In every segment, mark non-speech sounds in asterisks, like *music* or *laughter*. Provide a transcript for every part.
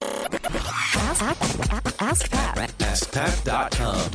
Ask, ask, ask Pat. AskPat.com.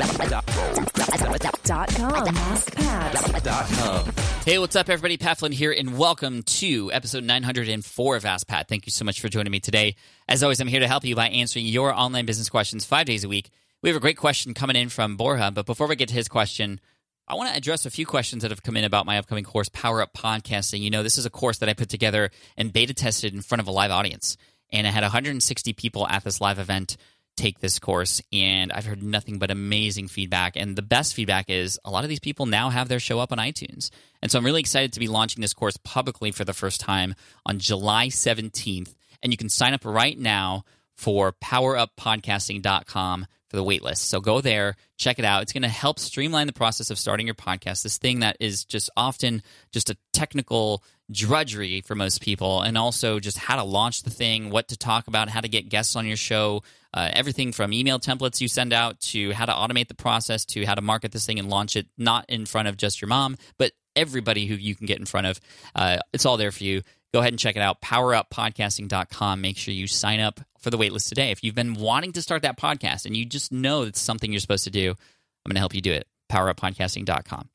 Dot com. Hey, what's up, everybody? Pat Flynn here, and welcome to episode 904 of Ask Pat. Thank you so much for joining me today. As always, I'm here to help you by answering your online business questions five days a week. We have a great question coming in from Borja, but before we get to his question, I want to address a few questions that have come in about my upcoming course, Power Up Podcasting. You know, this is a course that I put together and beta tested in front of a live audience, and I had 160 people at this live event take this course and I've heard nothing but amazing feedback and the best feedback is a lot of these people now have their show up on iTunes. And so I'm really excited to be launching this course publicly for the first time on July 17th and you can sign up right now for poweruppodcasting.com for the waitlist. So go there, check it out. It's going to help streamline the process of starting your podcast. This thing that is just often just a technical drudgery for most people, and also just how to launch the thing, what to talk about, how to get guests on your show, uh, everything from email templates you send out to how to automate the process to how to market this thing and launch it not in front of just your mom, but everybody who you can get in front of. Uh, it's all there for you. Go ahead and check it out, poweruppodcasting.com. Make sure you sign up for the waitlist today. If you've been wanting to start that podcast and you just know it's something you're supposed to do, I'm going to help you do it. Poweruppodcasting.com.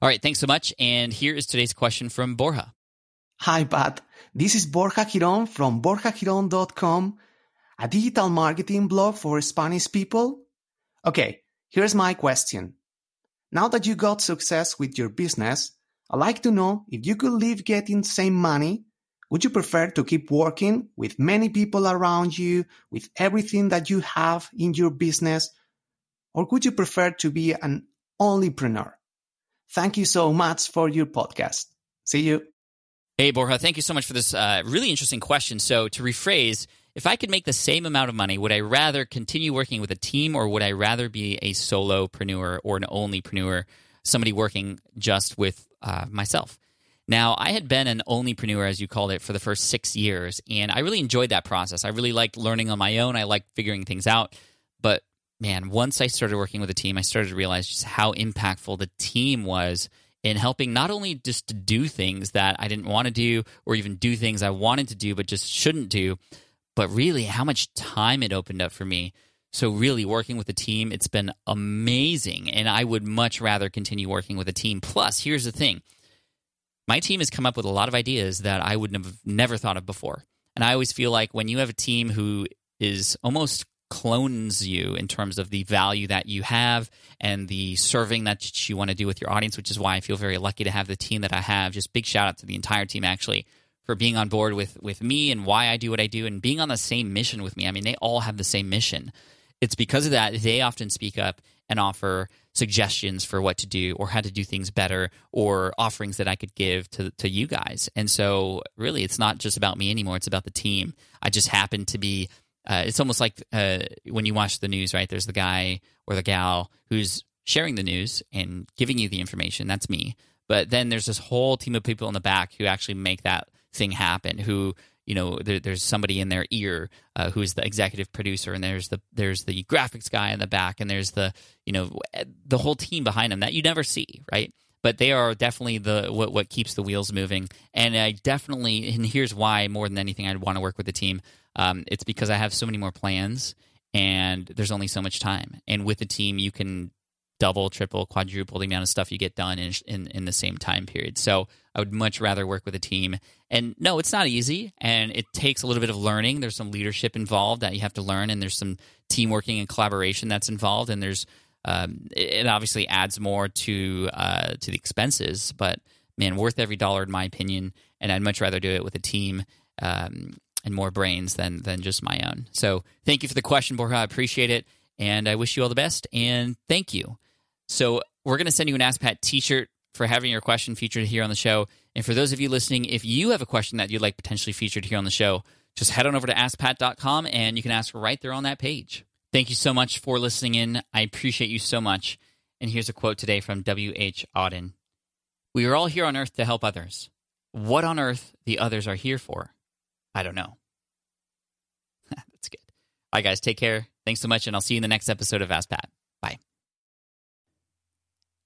All right, thanks so much. And here is today's question from Borja. Hi, Pat. This is Borja Giron from borjagiron.com, a digital marketing blog for Spanish people. Okay, here's my question. Now that you got success with your business, I'd like to know if you could live getting the same money, would you prefer to keep working with many people around you, with everything that you have in your business, or would you prefer to be an onlypreneur? Thank you so much for your podcast. See you. Hey, Borja, thank you so much for this uh, really interesting question. So, to rephrase, if I could make the same amount of money, would I rather continue working with a team or would I rather be a solopreneur or an onlypreneur, somebody working just with uh, myself? Now, I had been an onlypreneur, as you called it, for the first six years, and I really enjoyed that process. I really liked learning on my own. I liked figuring things out. But man, once I started working with a team, I started to realize just how impactful the team was in helping not only just to do things that I didn't want to do or even do things I wanted to do but just shouldn't do, but really how much time it opened up for me. So, really, working with a team, it's been amazing. And I would much rather continue working with a team. Plus, here's the thing my team has come up with a lot of ideas that I would have never thought of before. And I always feel like when you have a team who is almost clones you in terms of the value that you have and the serving that you want to do with your audience, which is why I feel very lucky to have the team that I have. Just big shout out to the entire team actually for being on board with with me and why I do what I do and being on the same mission with me. I mean, they all have the same mission. It's because of that they often speak up and offer suggestions for what to do or how to do things better or offerings that I could give to to you guys. And so really it's not just about me anymore, it's about the team. I just happen to be uh, it's almost like uh, when you watch the news, right? There's the guy or the gal who's sharing the news and giving you the information. That's me. But then there's this whole team of people in the back who actually make that thing happen. Who you know, there, there's somebody in their ear uh, who's the executive producer, and there's the there's the graphics guy in the back, and there's the you know the whole team behind them that you never see, right? But they are definitely the what what keeps the wheels moving. And I definitely, and here's why more than anything, I'd want to work with the team. Um, it's because I have so many more plans, and there's only so much time. And with the team, you can double, triple, quadruple the amount of stuff you get done in, in, in the same time period. So I would much rather work with a team. And no, it's not easy, and it takes a little bit of learning. There's some leadership involved that you have to learn, and there's some team working and collaboration that's involved, and there's um, it obviously adds more to uh, to the expenses. But man, worth every dollar in my opinion. And I'd much rather do it with a team. Um, and more brains than than just my own. So thank you for the question, Borja. I appreciate it, and I wish you all the best. And thank you. So we're going to send you an Ask Pat T-shirt for having your question featured here on the show. And for those of you listening, if you have a question that you'd like potentially featured here on the show, just head on over to AskPat.com and you can ask right there on that page. Thank you so much for listening in. I appreciate you so much. And here's a quote today from W.H. Auden We are all here on earth to help others. What on earth the others are here for, I don't know. *laughs* That's good. All right, guys, take care. Thanks so much, and I'll see you in the next episode of Ask Pat. Bye.